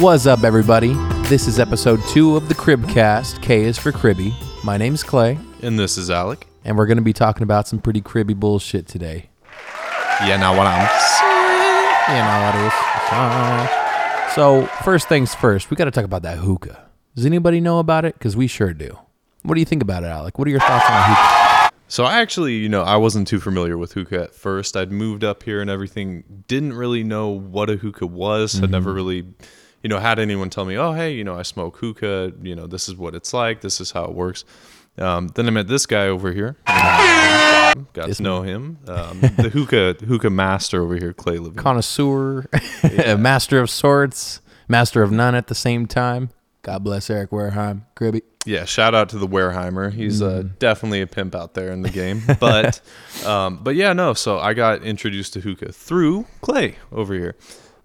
What's up, everybody? This is episode two of the Cribcast. K is for Cribby. My name's Clay, And this is Alec. and we're going to be talking about some pretty cribby bullshit today. Yeah, now what I'm You know what it is. Uh, So, first things first, we got to talk about that hookah. Does anybody know about it? Because we sure do. What do you think about it, Alec? What are your thoughts on hookah? So I actually, you know, I wasn't too familiar with hookah at first. I'd moved up here and everything. Didn't really know what a hookah was. Had never really, you know, had anyone tell me, "Oh, hey, you know, I smoke hookah. You know, this is what it's like. This is how it works." Um, then I met this guy over here. Got to know him. Um, the hookah hookah master over here, Clay Levine. Connoisseur, master of sorts, master of none at the same time. God bless Eric Wareheim. Cribby. Yeah, shout out to the Wareheimer. He's uh, definitely a pimp out there in the game. But, um, but yeah, no. So I got introduced to hookah through Clay over here,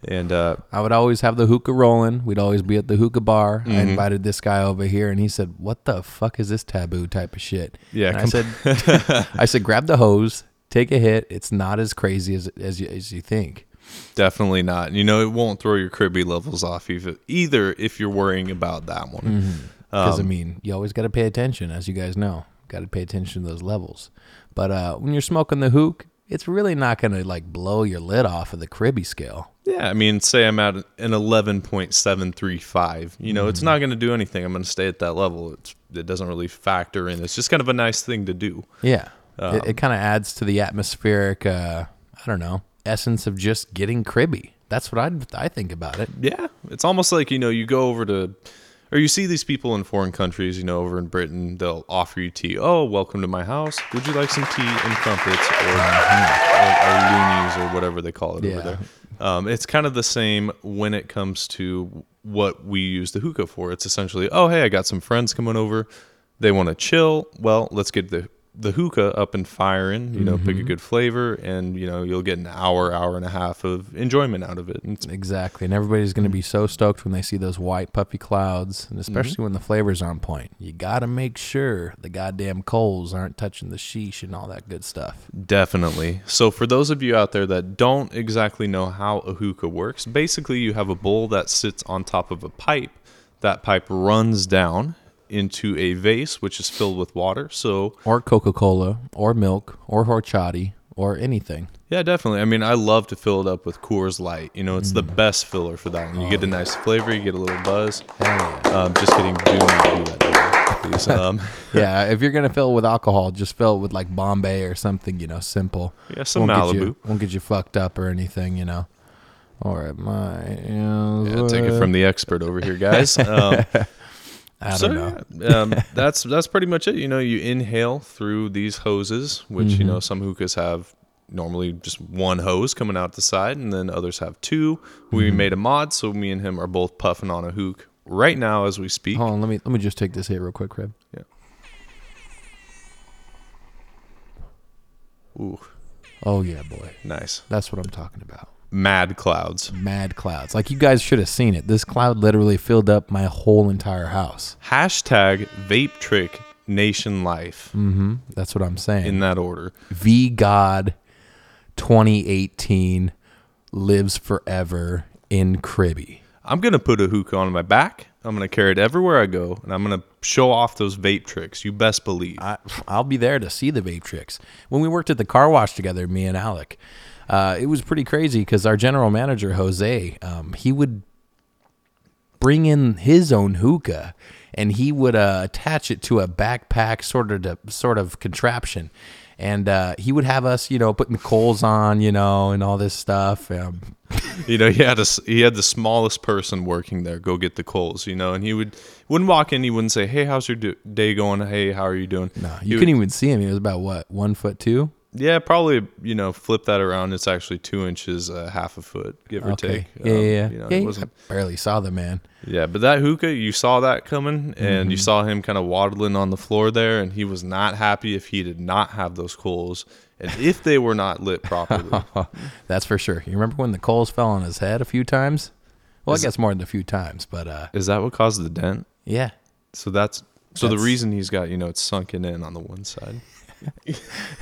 and uh, I would always have the hookah rolling. We'd always be at the hookah bar. Mm-hmm. I invited this guy over here, and he said, "What the fuck is this taboo type of shit?" Yeah, and I said, "I said, grab the hose, take a hit. It's not as crazy as as you, as you think." definitely not. You know, it won't throw your cribby levels off either, either if you're worrying about that one. Because Um, I mean, you always got to pay attention, as you guys know. Got to pay attention to those levels. But uh, when you're smoking the hook, it's really not gonna like blow your lid off of the cribby scale. Yeah, I mean, say I'm at an 11.735. You know, it's not going to do anything. I'm going to stay at that level. It's, it doesn't really factor in. It's just kind of a nice thing to do. Yeah, Um, it, it kind of adds to the atmospheric. Uh, I don't know essence of just getting cribby. That's what I I think about it. Yeah, it's almost like you know you go over to, or you see these people in foreign countries. You know, over in Britain, they'll offer you tea. Oh, welcome to my house. Would you like some tea and crumpets, or or, or or whatever they call it Yeah. over there? Um, it's kind of the same when it comes to what we use the hookah for. It's essentially, oh hey, I got some friends coming over. They want to chill. Well, let's get the the hookah up and firing. You know, pick a good flavor, and you know you'll get an hour, hour and a half of enjoyment out of it. And Exactly, and everybody's going to be so stoked when they see those white puffy clouds, and especially Mm-hmm. when the flavor's on point. You got to make sure the goddamn coals aren't touching the sheesh and all that good stuff. Definitely. So, for those of you out there that don't exactly know how a hookah works, basically you have a bowl that sits on top of a pipe. That pipe runs down into a vase, which is filled with water. So, Or Coca Cola, or milk, or horchata, or anything. yeah, definitely. I mean, I love to fill it up with Coors Light. You know, it's the best filler for that. one. You get a nice flavor, you get a little buzz. Yeah. Um, just kidding. Do not do that, please. Um, yeah, if you're gonna fill it with alcohol, just fill it with like Bombay or something, you know, simple. Yeah, some won't Get you, Malibu. won't get you fucked up or anything, you know. Or it might. You know, yeah, take it from the expert over here, guys. Um, I don't so know. yeah, um, that's that's pretty much it. You know, you inhale through these hoses, which you Mm-hmm. know some hookahs have normally just one hose coming out the side, and then others have two. We Mm-hmm. made a mod, so me and him are both puffing on a hook right now as we speak. Hold on, let me let me just take this hit real quick, Crib. Yeah. Ooh, Oh yeah, boy. nice. That's what I'm talking about. Mad clouds. Mad clouds. Like you guys should have seen it. This cloud literally filled up my whole entire house. Hashtag vape trick nation life Mm-hmm. That's what I'm saying. in that order. V God 2018 lives forever in Cribby. I'm gonna put a hookah on my back. I'm gonna carry it everywhere I go, and I'm gonna show off those vape tricks. You best believe. I, I'll be there to see the vape tricks. When we worked at the car wash together, me and Alec, uh, it was pretty crazy because our general manager Jose, um, he would bring in his own hookah, and he would uh, attach it to a backpack sort of to, sort of contraption, and uh, he would have us, you know, putting the coals on, you know, and all this stuff. Um, You know, he had a, he had the smallest person working there go get the coals. You know, and he would wouldn't walk in. He wouldn't say, "Hey, how's your do- day going? Hey, how are you doing?" no, you would- couldn't even see him. He was about what one foot two. Yeah, probably. You know, flip that around. It's actually two inches, uh, half a foot, give or Okay. take. Yeah, yeah, Um, yeah. You know, yeah it wasn't. I barely saw the man. Yeah, but that hookah, you saw that coming, and Mm-hmm. you saw him kind of waddling on the floor there, and he was not happy if he did not have those coals, and if they were not lit properly. That's for sure. You remember when the coals fell on his head a few times? Well, Is- I guess more than a few times, but uh, Is that what caused the dent? yeah. So that's so the reason he's got you know it's sunken in on the one side.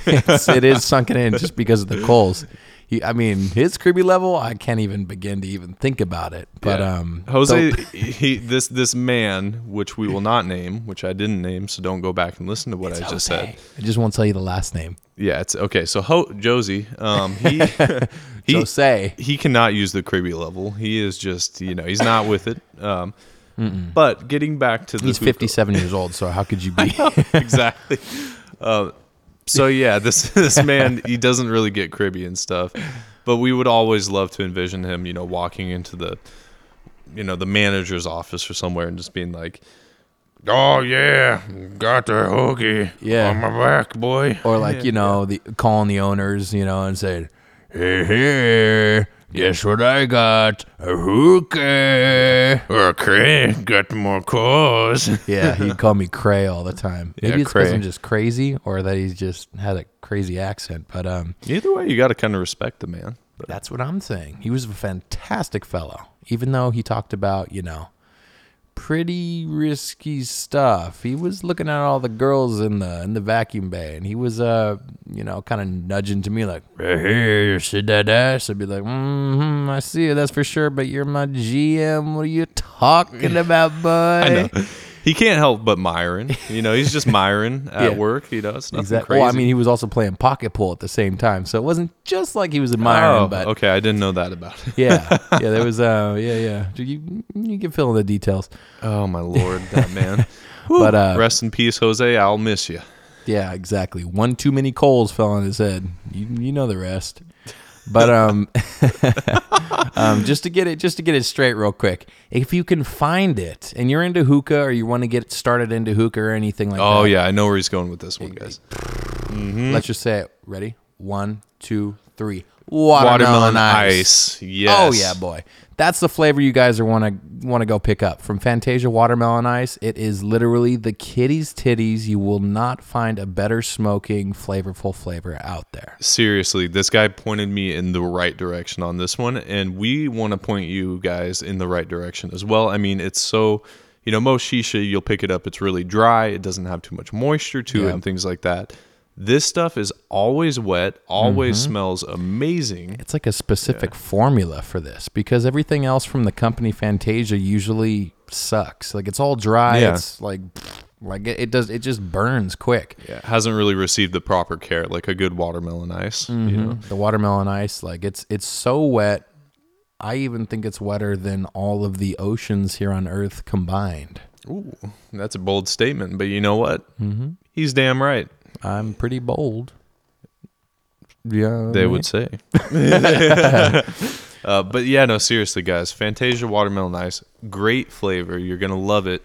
it's, it is sunken in just because of the coals. he, I mean, his cribby level, I can't even begin to even think about it. But Yeah. um, Jose, he this this man, which we will not name, which I didn't name, so don't go back and listen to what I just said. I just won't tell you the last name. Yeah, it's okay. So Ho- Josie, um, he he Jose. he cannot use the cribby level. He is just you know he's not with it. Um, but getting back to the He's 57 years old, so how could you be? exactly. Uh, so yeah, this this man he doesn't really get cribby and stuff, but we would always love to envision him, you know, walking into the, you know, the manager's office or somewhere and just being like, "Oh yeah, got the hooky Yeah. on my back, boy." or like you know, the calling the owners, you know, and saying, "Hey, here, guess what I got? A hookah." Okay, got more cause. Yeah, he'd call me Cray all the time. Maybe Yeah, it's because Cray. I'm just crazy, or that he's just had a crazy accent. But um, Either way, you got to kind of respect the man. But That's what I'm saying. He was a fantastic fellow, even though he talked about, you know, pretty risky stuff. He was looking at all the girls in the in the vacuum bay, and he was, uh, you know, kind of nudging to me like, "Right here, you see that ass?" I'd be like, "Mm-hmm, I see it, that's for sure." But you're my GM. What are you talking about, boy? I know he can't help but Myron. You know, he's just Myron at Yeah. work. You know, it's nothing Exactly. crazy. Well, I mean, he was also playing pocket pool at the same time, so it wasn't just like he was admiring, oh, but okay, I didn't know that about it. yeah, yeah, there was, uh, yeah, yeah. You you can fill in the details. Oh my lord, that man. But uh, Rest in peace, Jose. I'll miss you. yeah, exactly. One too many coals fell on his head. You you know the rest. But um, um, just to get it just to get it straight real quick, if you can find it and you're into hookah or you want to get started into hookah or anything like that. Oh yeah, I know where he's going with this one, guys. Let's just say it. Ready? One, two, three. Watermelon ice. Yes. Oh yeah, boy. That's the flavor you guys are want to want to go pick up from Fantasia Watermelon Ice. It is literally the kitty's titties. You will not find a better smoking, flavorful flavor out there. Seriously, this guy pointed me in the right direction on this one, and we want to point you guys in the right direction as well. I mean, it's so, you know, most shisha, you'll pick it up, it's really dry, it doesn't have too much moisture to it, and things like that. This stuff is always wet, always Mm-hmm. smells amazing. It's like a specific formula for this because everything else from the company Fantasia usually sucks. Like it's all dry. Yeah. It's like like it, does. It just burns quick. Yeah, it hasn't really received the proper care, like a good watermelon ice. You know, The watermelon ice, like it's it's so wet. I even think it's wetter than all of the oceans here on Earth combined. Ooh, that's a bold statement, but you know what? Mm-hmm. He's damn right. I'm pretty bold. Yeah, They would say. uh, but yeah, no, seriously, guys. Fantasia Watermelon Ice, great flavor. You're gonna love it.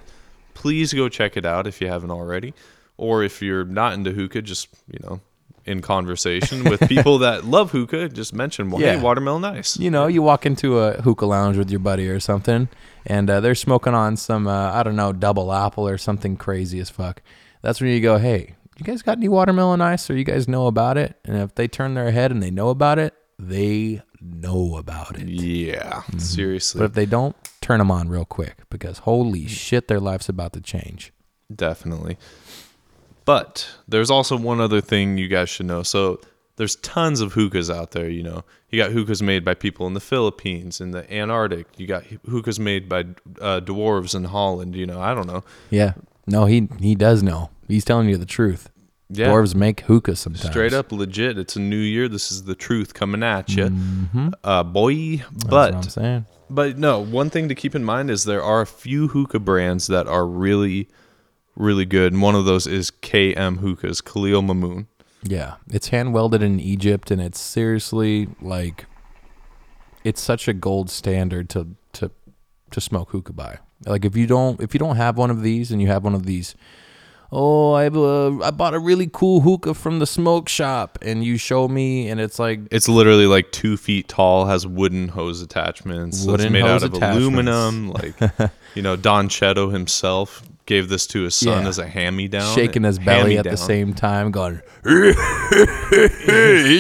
Please go check it out if you haven't already, or if you're not into hookah, just you know, in conversation with people that love hookah, just mention, well, hey, Yeah. watermelon ice. You know, you walk into a hookah lounge with your buddy or something, and uh, they're smoking on some, uh, I don't know, double apple or something crazy as fuck. That's when you go, hey, you guys got any watermelon ice or you guys know about it? And if they turn their head and they know about it, they know about it. Yeah, Mm-hmm. seriously, But if they don't, turn them on real quick because holy shit, their life's about to change. Definitely. But there's also one other thing you guys should know. So there's tons of hookahs out there, you know. You got hookahs made by people in the Philippines, in the Antarctic. You got hookahs made by uh, dwarves in Holland, you know. I don't know. Yeah. No, he he does know. He's telling you the truth. Yeah. Dwarves make hookah sometimes. Straight up legit. It's a new year. This is the truth coming at you. Mm-hmm. Uh, boy. That's what I'm But saying. But no, one thing to keep in mind is there are a few hookah brands that are really, really good. And one of those is KM Hookahs, Khalil Mamoon. Yeah, it's hand welded in Egypt, and it's seriously like, it's such a gold standard to to to smoke hookah by. Like if you don't if you don't have one of these, and you have one of these, oh, I have a, I bought a really cool hookah from the smoke shop, and you show me, and it's like It's literally like two feet tall, has wooden hose attachments. Wooden it's made hose out of aluminum. Like, you know, Don Cheto himself gave this to his son Yeah. as a hand me down. shaking his belly at the same time, going, "He's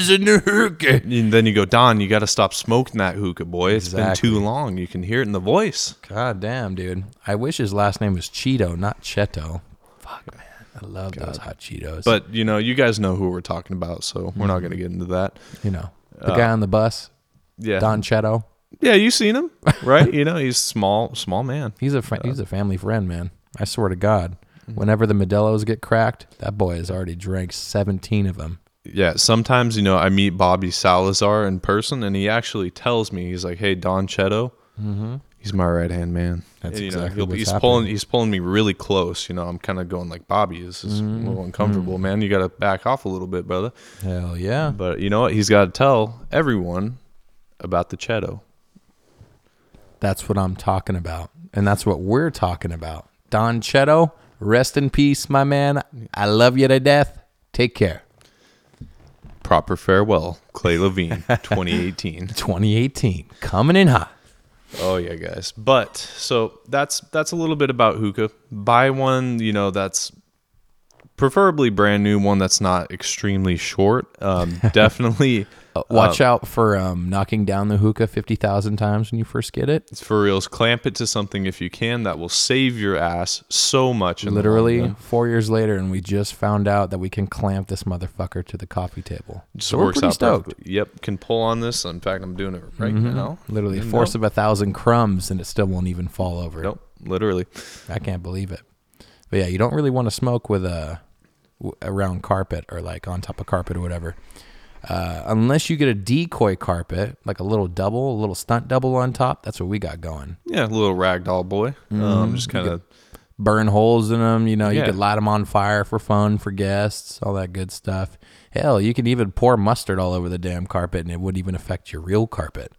a new hookah." And then you go, Don, you got to stop smoking that hookah, boy. It's Exactly. been too long. You can hear it in the voice. God damn, dude. I wish his last name was Cheeto, not Cheto. Fuck, man. I love those hot Cheetos. But, you know, you guys know who we're talking about, so we're not mhm. going to get into that. you know, The uh, guy on the bus, Yeah, Don Cheto. yeah, you seen him, right? you know, he's small, small man. He's a fr- uh, he's a family friend, man. I swear to God. Mm-hmm. Whenever the Modelo's get cracked, that boy has already drank 17 of them. Yeah, sometimes you know I meet Bobby Salazar in person, and he actually tells me he's like, "Hey, Don Cheto, mm-hmm. he's my right hand man." That's and, you know, exactly he'll- what's he's happening. pulling he's pulling me really close. You know, I'm kind of going like, "Bobby, this is a mm-hmm. little uncomfortable, man. You got to back off a little bit, brother." Hell yeah. But you know what? He's got to tell everyone about the Cheto. That's what I'm talking about. And that's what we're talking about. Don Cheto, rest in peace, my man. I love you to death. Take care. Proper farewell, Clay Levine, 2018. 2018, coming in hot. Oh yeah, guys. But so that's that's a little bit about hookah. Buy one, you know, that's preferably brand new, one that's not extremely short. Um, definitely, Uh, watch out for um, knocking down the hookah 50,000 times when you first get it. it's for reals. Clamp it to something if you can. That will save your ass so much. in Literally four years later, and we just found out that we can clamp this motherfucker to the coffee table. just So we're pretty out stoked. perfectly. Yep, can pull on this. In fact, I'm doing it right now. Literally, force know. of a thousand crumbs, and it still won't even fall over. Nope, literally. I can't believe it. But yeah, you don't really want to smoke with a around carpet or like on top of carpet or whatever, uh, unless you get a decoy carpet, like a little double, a little stunt double on top. That's what we got going. Yeah, a little ragdoll boy. Um, mm-hmm. just kind of Burn holes in them. You know, you Yeah. could light them on fire for fun for guests, all that good stuff. Hell, you can even pour mustard all over the damn carpet, and it wouldn't even affect your real carpet.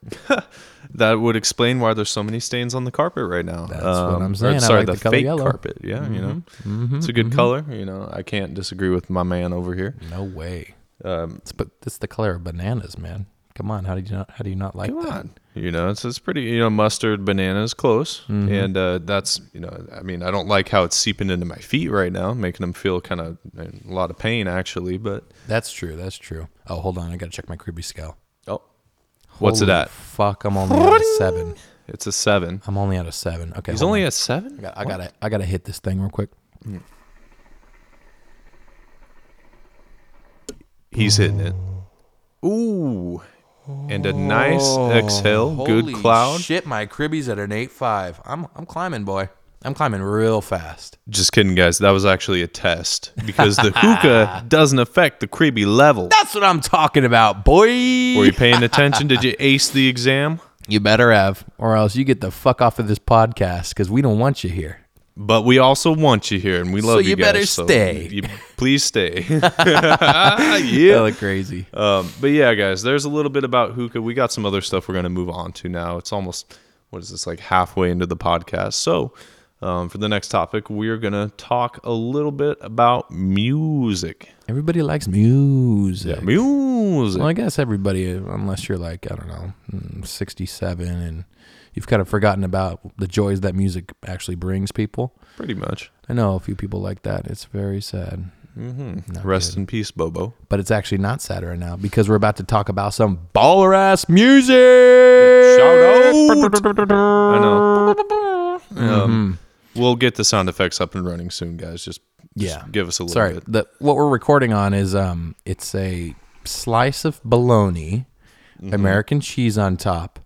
that would explain why there's so many stains on the carpet right now. That's what I'm um, or, saying. I sorry, like the, the fake yellow. carpet. Yeah, you mm-hmm. know, mm-hmm. it's a good color. You know, I can't disagree with my man over here. No way. Um, It's but it's the color of bananas, man. Come on, how do you not how do you not like come that? on, you know, it's it's pretty. You know, mustard, bananas, close, Mm-hmm. and uh, that's you know, I mean, I don't like how it's seeping into my feet right now, making them feel kind of a lot of pain actually. But That's true. That's true. Oh, hold on. I gotta check my cribby scale. oh, what's it at? Fuck, I'm only at a seven. It's a seven. I'm only at a seven. Okay, He's only on. at seven. I, got, I gotta. I gotta hit this thing real quick. He's hitting it. Ooh. And a nice exhale. Good Holy cloud. Shit, my cribby's at an eight five. I'm I'm climbing, boy. I'm climbing real fast. Just kidding, guys. That was actually a test because the hookah doesn't affect the cribby level. That's what I'm talking about, boy. Were you paying attention? Did you ace the exam? You better have, or else you get the fuck off of this podcast because we don't want you here. But we also want you here, and we So love you, you guys. better stay. You, please stay. yeah. Hella crazy. Um, but yeah, guys, there's a little bit about hookah. We got some other stuff we're going to move on to now. It's almost, what is this, like halfway into the podcast. So um, for the next topic, we're going to talk a little bit about music. Everybody likes music. Music. Well, I guess everybody, unless you're like, I don't know, mm, 67 and you've kind of forgotten about the joys that music actually brings people. Pretty much. I know a few people like that. It's very sad. Not Rest good. in peace, Bobo. But it's actually not sad right now because we're about to talk about some baller ass music. Shout out! I know. Um, we'll get the sound effects up and running soon, guys. Just, just Yeah. give us a little Sorry, bit. the what we're recording on is um, it's a slice of bologna, Mm-hmm. American cheese on top,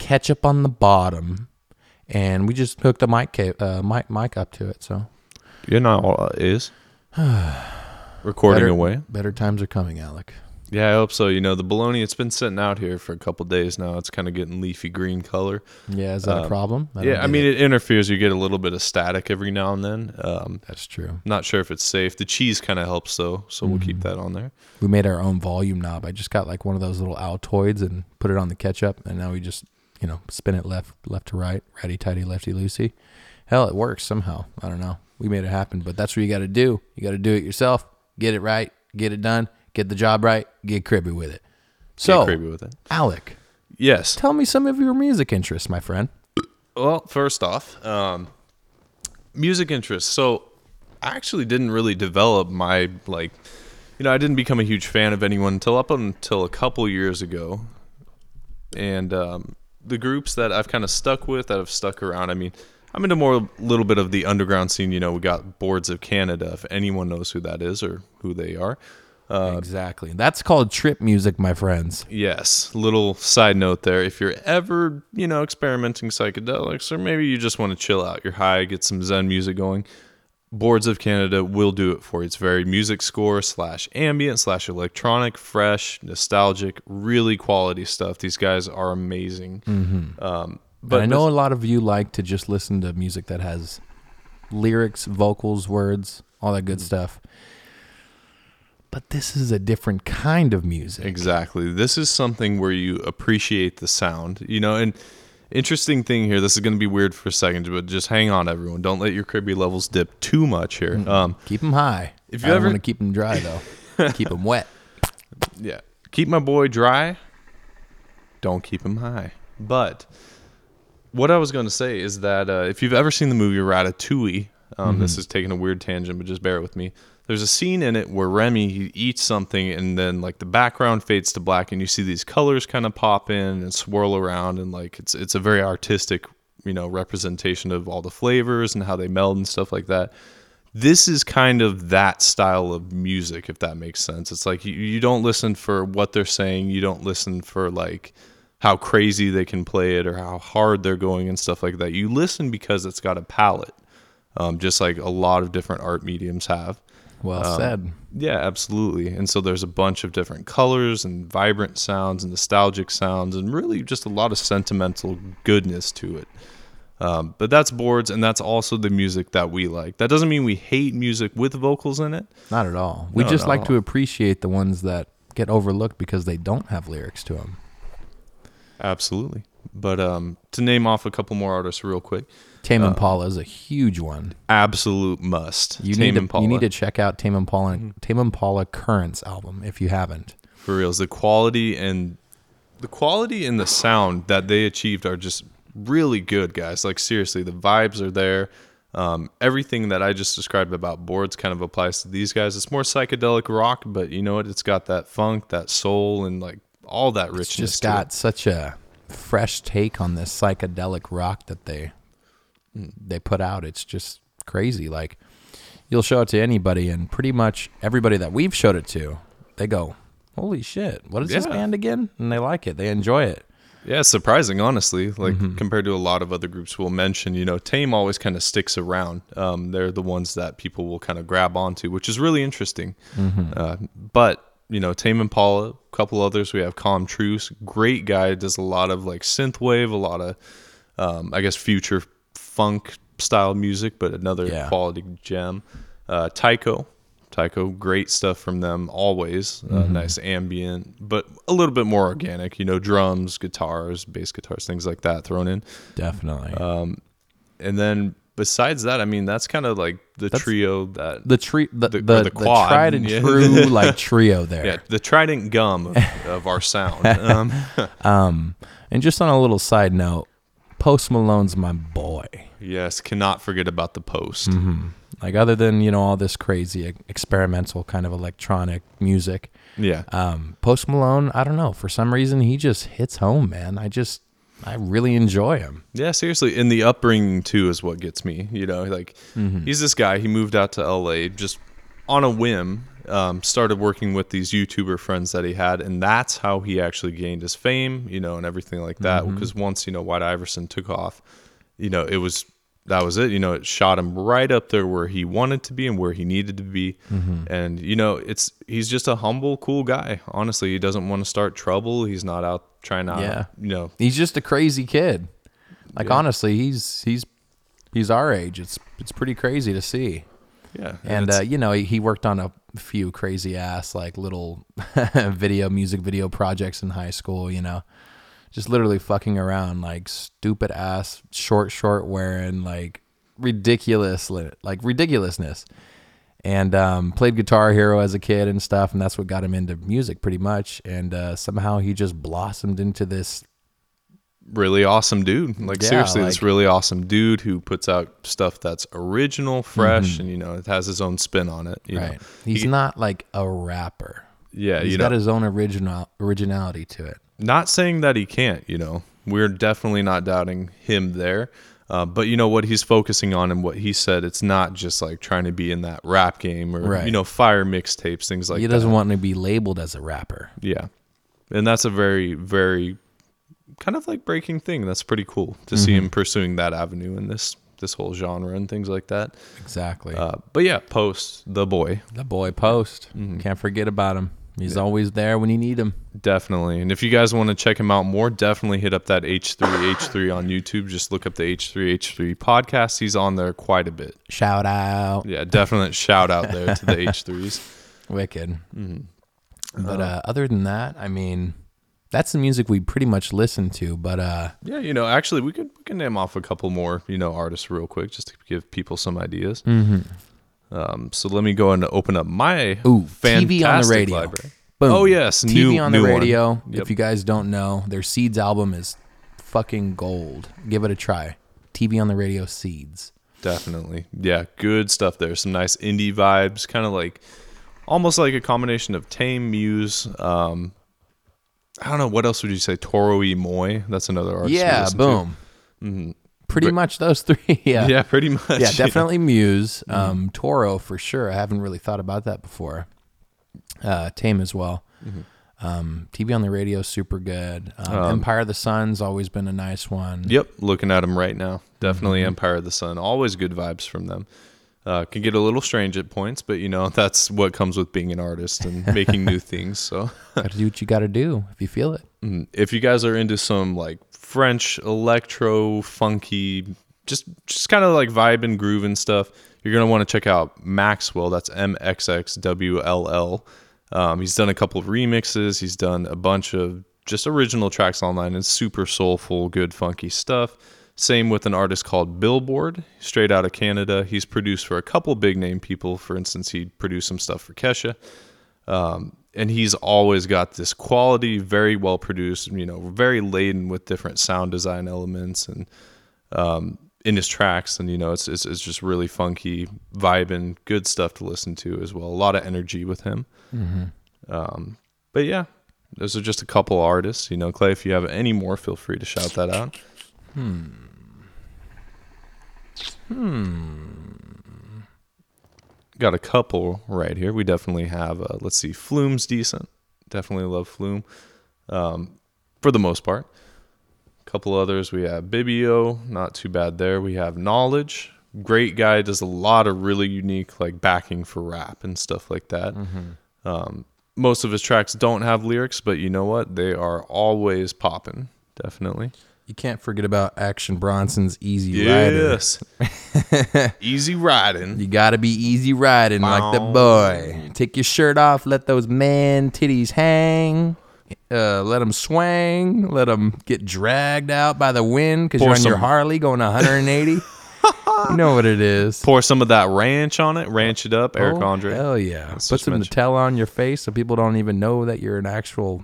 ketchup on the bottom, and we just hooked the mic ca- uh, mic mic up to it. So You know all it is. Recording better, away. better times are coming, Alec. Yeah, I hope so. You know, the bologna, it's been sitting out here for a couple days now. It's kind of getting leafy green color. Yeah, is that a problem? Um, yeah, I mean, it. it interferes. You get a little bit of static every now and then. Um, that's true. not sure if it's safe. The cheese kind of helps, though, so we'll Mm-hmm. keep that on there. We made our own volume knob. I just got like one of those little Altoids and put it on the ketchup, and now we just you know spin it left left to right, righty tighty, lefty loosey. Hell, it works somehow. I don't know. We made it happen, but that's what you got to do. You got to do it yourself. Get it right. Get it done. Get the job right. Get cribby with it. So, Get creepy with it. Alec, Yes. tell me some of your music interests, my friend. Well, first off, um, music interests. So I actually didn't really develop my like, you know, I didn't become a huge fan of anyone until up until a couple years ago, and um, the groups that I've kind of stuck with that have stuck around. I mean, I'm into more a little bit of the underground scene. You know, we got Boards of Canada. If anyone knows who that is or who they are. Uh, exactly. That's called trip music, my friends. Yes. Little side note there. If you're ever, you know, experimenting psychedelics, or maybe you just want to chill out, you're high, get some Zen music going, Boards of Canada will do it for you. It's very music score slash ambient slash electronic, fresh, nostalgic, really quality stuff. These guys are amazing. Um, But but I know a lot of you like to just listen to music that has lyrics, vocals, words, all that good Mm-hmm. stuff. But this is a different kind of music. Exactly. This is something where you appreciate the sound, you know, and interesting thing here, this is going to be weird for a second, but just hang on everyone. Don't let your Kirby levels dip too much here. Um Keep them high. If you I ever- want to keep them dry though. keep them wet. yeah. Keep my boy dry. Don't keep him high. But what I was going to say is that uh, if you've ever seen the movie Ratatouille, um, this is taking a weird tangent, but just bear with me. There's a scene in it where Remy he eats something, and then like the background fades to black, and you see these colors kind of pop in and swirl around, and like it's it's a very artistic, you know, representation of all the flavors and how they meld and stuff like that. This is kind of that style of music if that makes sense. It's like you, you don't listen for what they're saying. You don't listen for like how crazy they can play it or how hard they're going and stuff like that. You listen because it's got a palette um, just like a lot of different art mediums have Well Um, said. yeah absolutely and so there's a bunch of different colors and vibrant sounds and nostalgic sounds and really just a lot of sentimental goodness to it um, but that's boards and that's also the music that we like that doesn't mean we hate music with vocals in it Not at all. We No, just like at to appreciate the ones that get overlooked because they don't have lyrics to them. absolutely but um, to name off a couple more artists real quick Tame Impala is a huge one. absolute must You Tame need to Impala. you need to check out Tame Impala Tame Impala Currents album if you haven't. for reals the quality and the quality and the sound that they achieved are just really good guys like seriously the vibes are there um, everything that i just described about boards kind of applies to these guys it's more psychedelic rock but you know what it's got that funk that soul and like all that It's richness just to it. got such a fresh take on this psychedelic rock that they they put out. It's just crazy. Like you'll show it to anybody, and pretty much everybody that we've showed it to, they go, "Holy shit, what is this band again?" And they like it. They enjoy it. Yeah, surprising, honestly. Like Mm-hmm. compared to a lot of other groups we'll mention, you know, Tame always kind of sticks around. Um, they're the ones that people will kind of grab onto, which is really interesting. Mm-hmm. Uh, but you know, Tame Impala, a couple others. We have Com Truise, great guy. Does a lot of like synthwave, a lot of, um, I guess, future funk style music, but another Yeah. quality gem. Uh, Tycho, Tycho, great stuff from them always. Uh, Mm-hmm. nice ambient, but a little bit more organic. You know, drums, guitars, bass guitars, things like that thrown in. Definitely. And then besides that, I mean, that's kind of like the trio that the tree, the the- the, the, the quad, tried and yeah. true like trio there. yeah, the trident gum of, of our sound. Um, Um, and just on a little side note, Post Malone's my boy. yes, cannot forget about the post. Mm-hmm. Like other than you know all this crazy experimental kind of electronic music, Yeah, um, Post Malone, I don't know for some reason he just hits home, man. I just I really enjoy him. Yeah, seriously. And the upbringing too is what gets me. You know, like Mm-hmm. he's this guy. He moved out to LA just on a whim. Um, started working with these YouTuber friends that he had, and that's how he actually gained his fame. You know, and everything like that. Mm-hmm. Because once you know White Iverson took off, you know, it was that was it. You know, it shot him right up there where he wanted to be and where he needed to be. Mm-hmm. And you know, it's he's just a humble, cool guy. Honestly, he doesn't want to start trouble. He's not out trying to, Yeah. you know, He's just a crazy kid. Like Yeah. honestly, he's he's he's our age. It's it's pretty crazy to see. yeah. And it's- uh, you know, he, he worked on a few crazy ass like little video music video projects in high school, you know. Just literally fucking around like stupid ass short short wearing like ridiculous like ridiculousness. And um, played Guitar Hero as a kid and stuff, and that's what got him into music pretty much. And uh, somehow he just blossomed into this really awesome dude. Like Yeah, seriously, this really awesome dude who puts out stuff that's original, fresh, and you know it has his own spin on it. You Mm-hmm. right. Know? He's He- not like a rapper. yeah, He's you got know, his own original originality to it. Not saying that he can't. You know, we're definitely not doubting him there. Uh, but you know what he's focusing on and what he said, it's not just like trying to be in that rap game or Right. you know fire mixtapes, things like that. he doesn't want to be labeled as a rapper. Yeah. And that's a very, very kind of like breaking thing. That's pretty cool to see Mm-hmm. him pursuing that avenue in this this whole genre and things like that. Exactly. Uh, but yeah, Post, the boy, the boy Post. Mm-hmm. Can't forget about him. He's always there when you need him. definitely. And if you guys want to check him out more, definitely hit up that H3H3 on YouTube. Just look up the H3H3 podcast. He's on there quite a bit. Shout out. Yeah, definite shout out there to the H3s. Wicked. Mm-hmm. But uh, other than that, I mean, that's the music we pretty much listen to. But uh, Yeah, you know, actually, we could we can name off a couple more, you know, artists real quick just to give people some ideas. Um, so let me go and open up my Ooh, TV on the radio. library. boom. Oh yes, TV new, on the radio. Yep. If you guys don't know, their Seeds album is fucking gold. Give it a try. TV on the radio, Seeds. Definitely, yeah, good stuff there. Some nice indie vibes, kind of like almost like a combination of Tame Muse. Um, I don't know what else would you say, Toro y Moi. That's another artist. Yeah, listen to. Pretty But- much those three. yeah. Yeah, pretty much. yeah, definitely Muse. Mm-hmm. Um, Toro for sure. I haven't really thought about that before. Uh, Tame as well. Mm-hmm. Um, TV on the radio, super good. Um, Empire of the Sun's always been a nice one. Yep, looking at them right now. Definitely Mm-hmm. Empire of the Sun. Always good vibes from them. Uh, can get a little strange at points, but you know that's what comes with being an artist and making new things. So, Got to do what you got to do if you feel it. mm, if you guys are into some like French electro, funky, just just kind of like vibe and groove and stuff, you're gonna want to check out Maxwell. That's M X X W L L. Um, he's done a couple of remixes. He's done a bunch of just original tracks online and super soulful, good, funky stuff. Same with an artist called Billboard, straight out of Canada. He's produced for a couple big name people. For instance, he produced some stuff for Kesha. Um, and he's always got this quality, very well produced, you know, very laden with different sound design elements and um, in his tracks. And, you know, it's, it's, it's just really funky, vibing, good stuff to listen to as well. A lot of energy with him. Um, but yeah, those are just a couple artists. You know, Clay, if you have any more, feel free to shout that out. Got a couple right here. We definitely have. Uh, let's see, Flume's decent. Definitely love Flume, um, for the most part. A couple others. We have Bibio, not too bad there. We have Knxwledge, great guy. Does a lot of really unique like backing for rap and stuff like that. Um, most of his tracks don't have lyrics, but you know what? They are always popping. Definitely. You can't forget about Action Bronson's Easy. Yes. Easy riding. You gotta be easy riding like the boy. Take your shirt off, let those man titties hang. Uh, let them swang. Let them get dragged out by the wind because you're on your Harley going 180. you know what it is. Pour some of that ranch on it. Ranch it up. Eric Oh, Andre. Hell yeah. Let's Put some Nutella on your face so people don't even know that you're an actual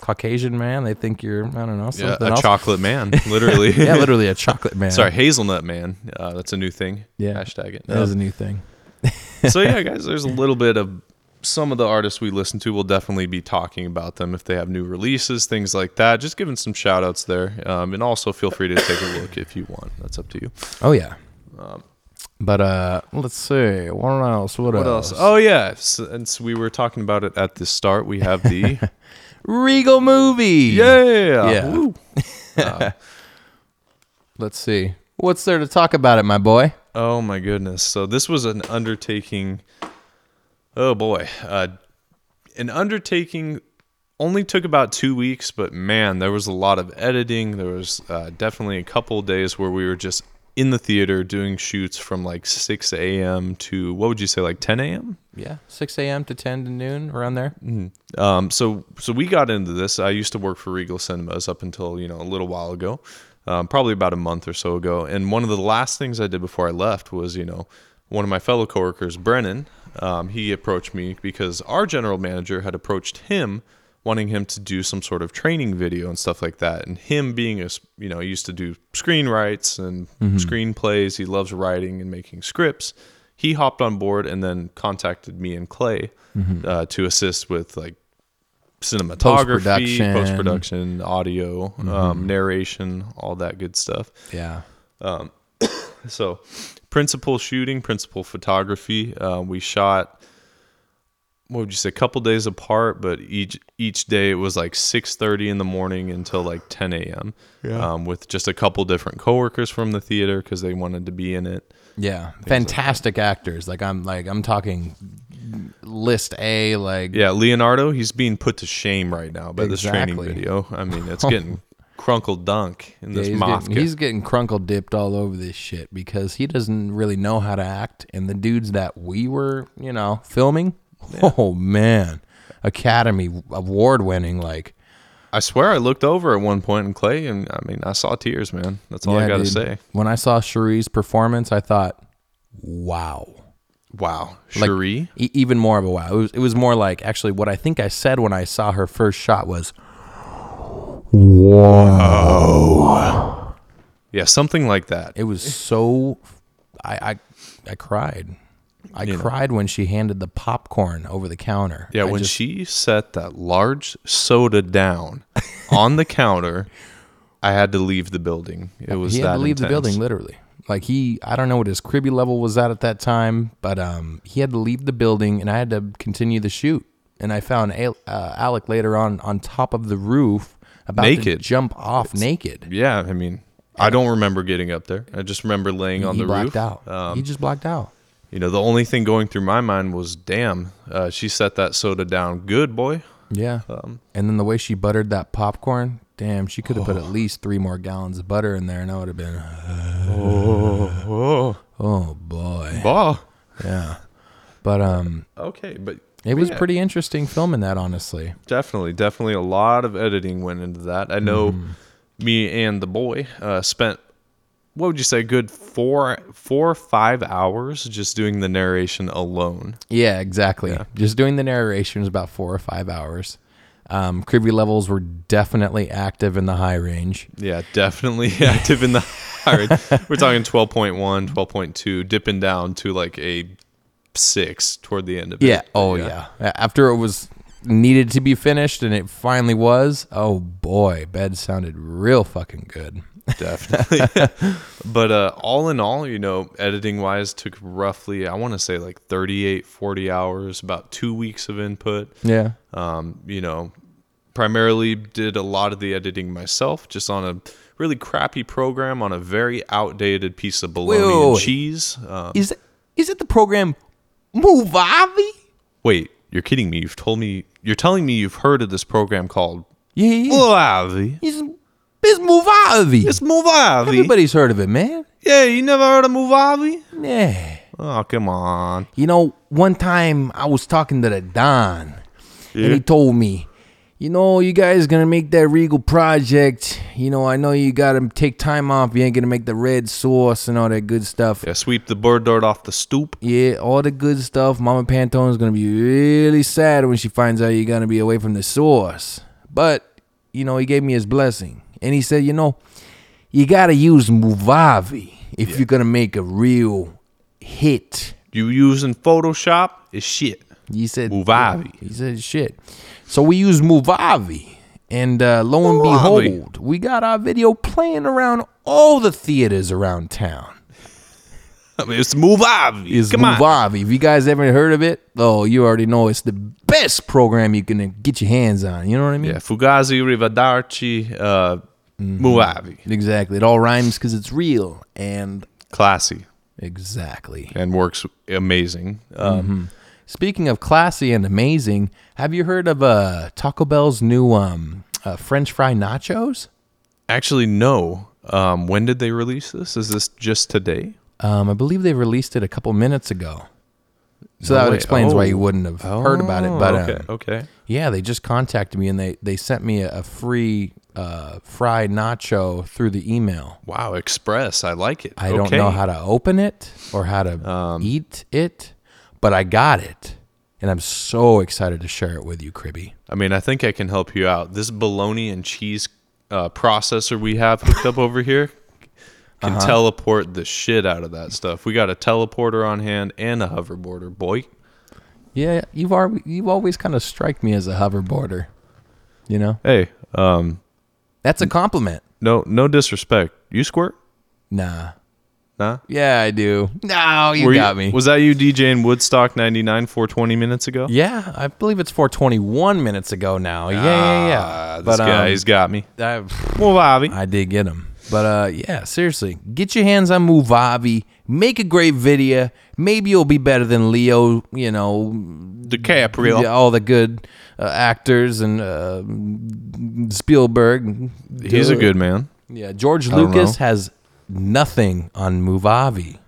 Caucasian man. They think you're, I don't know, Yeah, a else. chocolate man, literally. yeah, literally a chocolate man. Sorry, hazelnut man. Uh, that's a new thing. Yeah. Hashtag it. That is a new thing. so yeah, guys, there's a little bit of some of the artists we listen to. We'll definitely be talking about them if they have new releases, things like that. Just giving some shout outs there. Um, and also feel free to take a look if you want. That's up to you. Oh, yeah. but uh let's see. What else? What, What else? else? Oh yeah, since we were talking about it at the start, we have the Regal movie. yeah, Yeah. Woo. Let's see. What's there to talk about it, my boy? Oh my goodness. So this was an undertaking. Oh boy. Uh, an undertaking only took about two weeks, but man, there was a lot of editing. There was uh, definitely a couple days where we were just in the theater doing shoots from like 6 a.m. to what would you say, like 10 a.m.? Yeah, 6 a.m. to 10 to noon, around there. Um, so so we got into this. I used to work for Regal Cinemas up until you know a little while ago, um, probably about a month or so ago. And one of the last things I did before I left was you know one of my fellow coworkers, Brennan. Um, he approached me because our general manager had approached him, wanting him to do some sort of training video and stuff like that. And him being a, you know he used to do screenwrites and screenplays. He loves writing and making scripts he hopped on board and then contacted me and Clay uh, to assist with like cinematography, post production, audio, um, narration, all that good stuff. Yeah. So, principal shooting, principal photography. Uh, we shot. What would you say? A couple days apart, but each each day it was like six thirty in the morning until like ten a.m. Yeah. Um, with just a couple different coworkers from the theater because they wanted to be in it. Yeah, fantastic actors. Like I'm like I'm talking list A. Like Yeah, Leonardo, he's being put to shame right now by this training video. I mean, it's getting crunkle dunk in Yeah, this he's, moth. getting, he's getting crunkle dipped all over this shit because he doesn't really know how to act. And the dudes that we were, you know, filming, oh man, Academy Award winning. Like, I swear I looked over at one point in Clay, and I mean, I saw tears, man. That's all I got to say. When I saw Cherie's performance, I thought, wow. Wow, Like, Cherie. e- even more of a wow. It was, it was more like actually what I think I said when I saw her first shot was, "Wow." yeah, something like that. it was so, I, I, I cried. I You know. cried when she handed the popcorn over the counter. Yeah, I when just- she set that large soda down on the counter, I had to leave the building. It was he had to leave the building literally. Like he, I don't know what his cribby level was at at that time, but um, he had to leave the building, and I had to continue the shoot. And I found uh, Alec later on on top of the roof, about to Naked. jump off naked. Yeah, I mean, I don't remember getting up there. I just remember laying on he the blacked roof. out. Um, he just blacked out. You know, the only thing going through my mind was, "Damn, uh, she set that soda down good, boy." Yeah. Um, and then the way she buttered that popcorn, damn, she could have put Oh. at least three more gallons of butter in there, and I would have been, Oh, oh boy, oh. yeah. But um, Okay, but it was yeah, pretty interesting filming that, honestly. Definitely, definitely a lot of editing went into that. I know Mm-hmm. me and the boy uh, spent what would you say, good four, four or five hours just doing the narration alone. Yeah, exactly. Yeah. Just doing the narration was about four or five hours. Um, Cribby levels were definitely active in the high range. Yeah, definitely active in the. All right, we're talking 12.1, 12.2, dipping down to like a six toward the end of it. Yeah. Oh yeah. After it was needed to be finished and it finally was. Oh boy, bed sounded real fucking good. Definitely. but uh, all in all, you know, editing wise, took roughly, I want to say like 38, 40 hours, about two weeks of input. Yeah. Um, you know, primarily did a lot of the editing myself, just on a really crappy program on a very outdated piece of bologna wait, and wait. cheese. Um, Is it is it the program Movavi? wait, you're kidding me? You've told me you're telling me you've heard of this program called Yeah. yeah. Movavi. It's, Movavi. It's Movavi. Everybody's heard of it, man. Yeah, you never heard of Movavi? Yeah. Oh, come on. You know, one time I was talking to the Don, and he told me, you know, you guys gonna make that Regal project. You know, I know you gotta take time off. You ain't gonna make the red sauce and all that good stuff. Yeah, sweep the bird dirt off the stoop. Yeah, all the good stuff. Mama Pantone's gonna be really sad when she finds out you're gonna be away from the sauce. But, you know, he gave me his blessing. And he said, you know, you gotta use Movavi if you're gonna make a real hit. You using Photoshop is shit. He said Movavi. He said shit. So we use Movavi. And uh, lo and behold, we got our video playing around all the theaters around town. I mean, it's Movavi. Is Come on. If you guys ever heard of it, oh, you already know it's the best program you can get your hands on. You know what I mean? Yeah, Fugazi, Rivadarci, uh, Mm-hmm. Muvavi. Exactly. It all rhymes because it's real. And Classy exactly. and works amazing. Um, Speaking of classy and amazing, have you heard of uh, Taco Bell's new um, uh, French fry nachos? Actually, no. Um, when did they release this? Is this just today? Um, I believe they released it a couple minutes ago. So No that way. explains why Oh. you wouldn't have heard about it. Oh, But okay, um, okay. yeah, they just contacted me and they, they sent me a, a free uh, fried nacho through the email. Wow, Express. I like it. I don't know how to open it or how to Um, eat it, but I got it. And I'm so excited to share it with you, Cribby. I mean, I think I can help you out. This bologna and cheese uh, processor we have hooked up over here can Uh-huh. teleport the shit out of that stuff. We got a teleporter on hand and a hoverboarder, boy. Yeah, you've always, you've always kind of strike me as a hoverboarder. You know? Hey, um, That's a compliment. no, no disrespect. You squirt? Nah. Nah. Yeah, I do. No, you Were got me. Was that you DJing Woodstock 99 420 minutes ago? yeah, I believe it's 421 minutes ago now. Yeah, yeah, yeah. Ah, this But, um, guy's got me. I, Movavi. I did get him. But uh, yeah, seriously, get your hands on Movavi. Make a great video. Maybe you'll be better than Leo. You know, DiCaprio. all the good uh, actors and uh, Spielberg. He's a good man. Yeah, George don't Lucas know. has nothing on Movavi.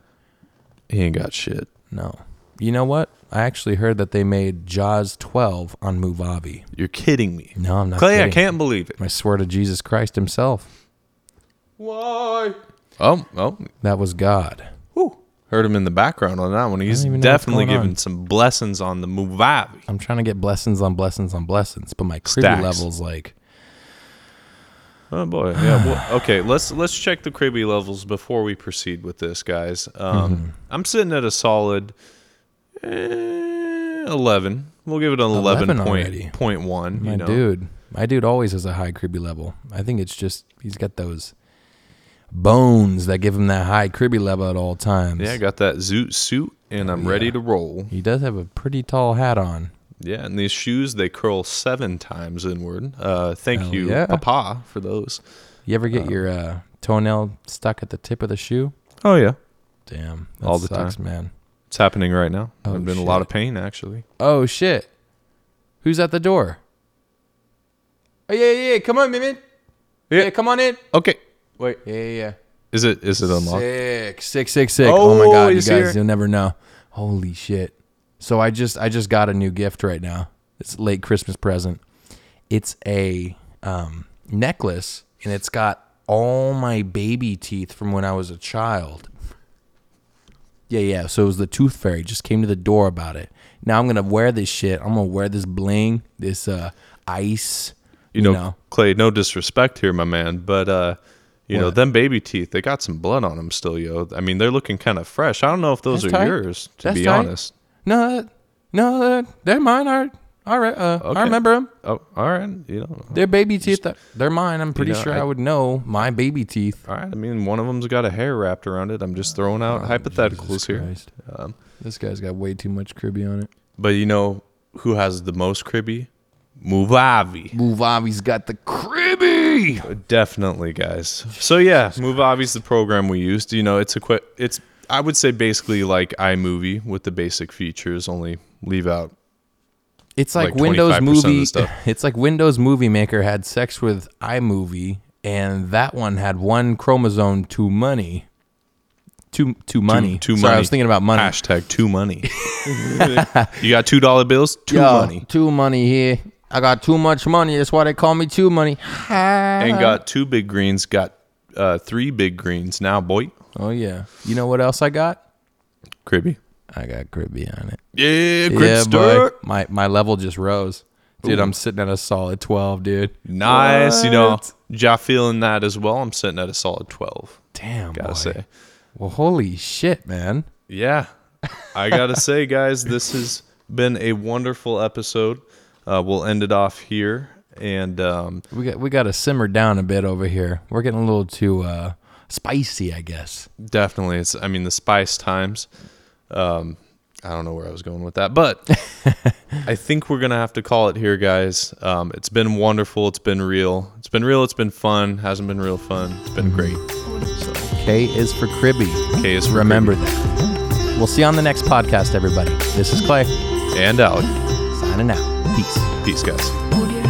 He ain't got shit. No. You know what? I actually heard that they made Jaws 12 on Movavi. You're kidding me. No, I'm not Clay, I can't believe it. I swear to Jesus Christ himself. Why? Oh, oh. That was God. Heard him in the background on that one. He's even know what's definitely giving some blessings on the Movavi. I'm trying to get blessings on blessings on blessings, but my cribby Stacks. level's like Oh boy, yeah. Well, okay, let's let's check the cribby levels before we proceed with this, guys. Um, Mm-hmm. I'm sitting at a solid eh, eleven. We'll give it an 11 eleven already. point point one. my You know, dude. My dude always has a high cribby level. I think it's just he's got those bones that give him that high cribby level at all times. yeah, I got that zoot suit, and I'm ready to roll. he does have a pretty tall hat on. Yeah, and these shoes they curl seven times inward. Uh, thank Hell you, yeah. Papa, for those. You ever get your uh, toenail stuck at the tip of the shoe? Oh yeah, Damn, All the sucks, time. man. it's happening right now. Oh, I've been in a lot of pain actually. Oh shit! Who's at the door? Oh yeah, yeah, yeah. Come on, man. Yeah. Yeah, come on in. Okay, Wait. Yeah, yeah, yeah. is it is it unlocked? Sick, sick, sick, sick. Oh, my Oh, god, you guys, here. you'll never know. Holy shit! So I just, I just got a new gift right now. It's a late Christmas present. It's a um, necklace, and it's got all my baby teeth from when I was a child. Yeah, yeah. So it was the tooth fairy. Just came to the door about it. Now I'm gonna wear this shit. I'm gonna wear this bling, this uh, ice. you know, Clay, no disrespect here, my man, but uh, you know, them baby teeth, they got some blood on them still, yo. I mean, they're looking kind of fresh. I don't know if those That's are tight. yours, to That's be tight. honest. No, no, they're mine. All right, all right. Uh, Okay. I remember them. Oh, all right. You know, They're baby teeth. They're mine. I'm pretty know, sure I, I- would know my baby teeth. all right. I mean, one of them's got a hair wrapped around it. I'm just throwing out hypotheticals Oh, Jesus here. Um, This guy's got way too much cribby on it. but you know who has the most cribby? Movavi. Movavi's got the cribby. Definitely, guys. So yeah, Movavi's the program we used. You know, it's a quick. it's I would say basically like iMovie with the basic features, only leave out It's like, Like Windows 25% of the Movie. It's like Windows Movie Maker had sex with iMovie, and that one had one chromosome too money. Too too money. too Sorry, I was thinking about money. Hashtag two money. you got two dollar bills? Two Yo, money. Too money here. I got too much money. That's why they call me too money. And got two big greens, got uh, three big greens now, boy. Oh yeah. You know what else I got? Cribby. I got cribby on it. Yeah, Yeah, Cribster. boy. My my level just rose. Dude, I'm sitting at a solid 12, dude. Nice. You know, ja feeling that as well. I'm sitting at a solid 12, Damn, gotta boy. say. Well, holy shit, man. Yeah. I gotta say, guys, this has been a wonderful episode. Uh, we'll end it off here. And um, We got we got to simmer down a bit over here. We're getting a little too uh, spicy, I guess. definitely, it's, I mean, the spice times. Um, I don't know where I was going with that, but I think we're gonna have to call it here, guys. Um, it's been wonderful. It's been real. It's been real. It's been fun. Hasn't been real fun. It's been great. So, K is for cribby. K is for Remember that. We'll see you on the next podcast, everybody. This is Clay and Alec. signing out. Peace. Peace, guys. Audio Jungle.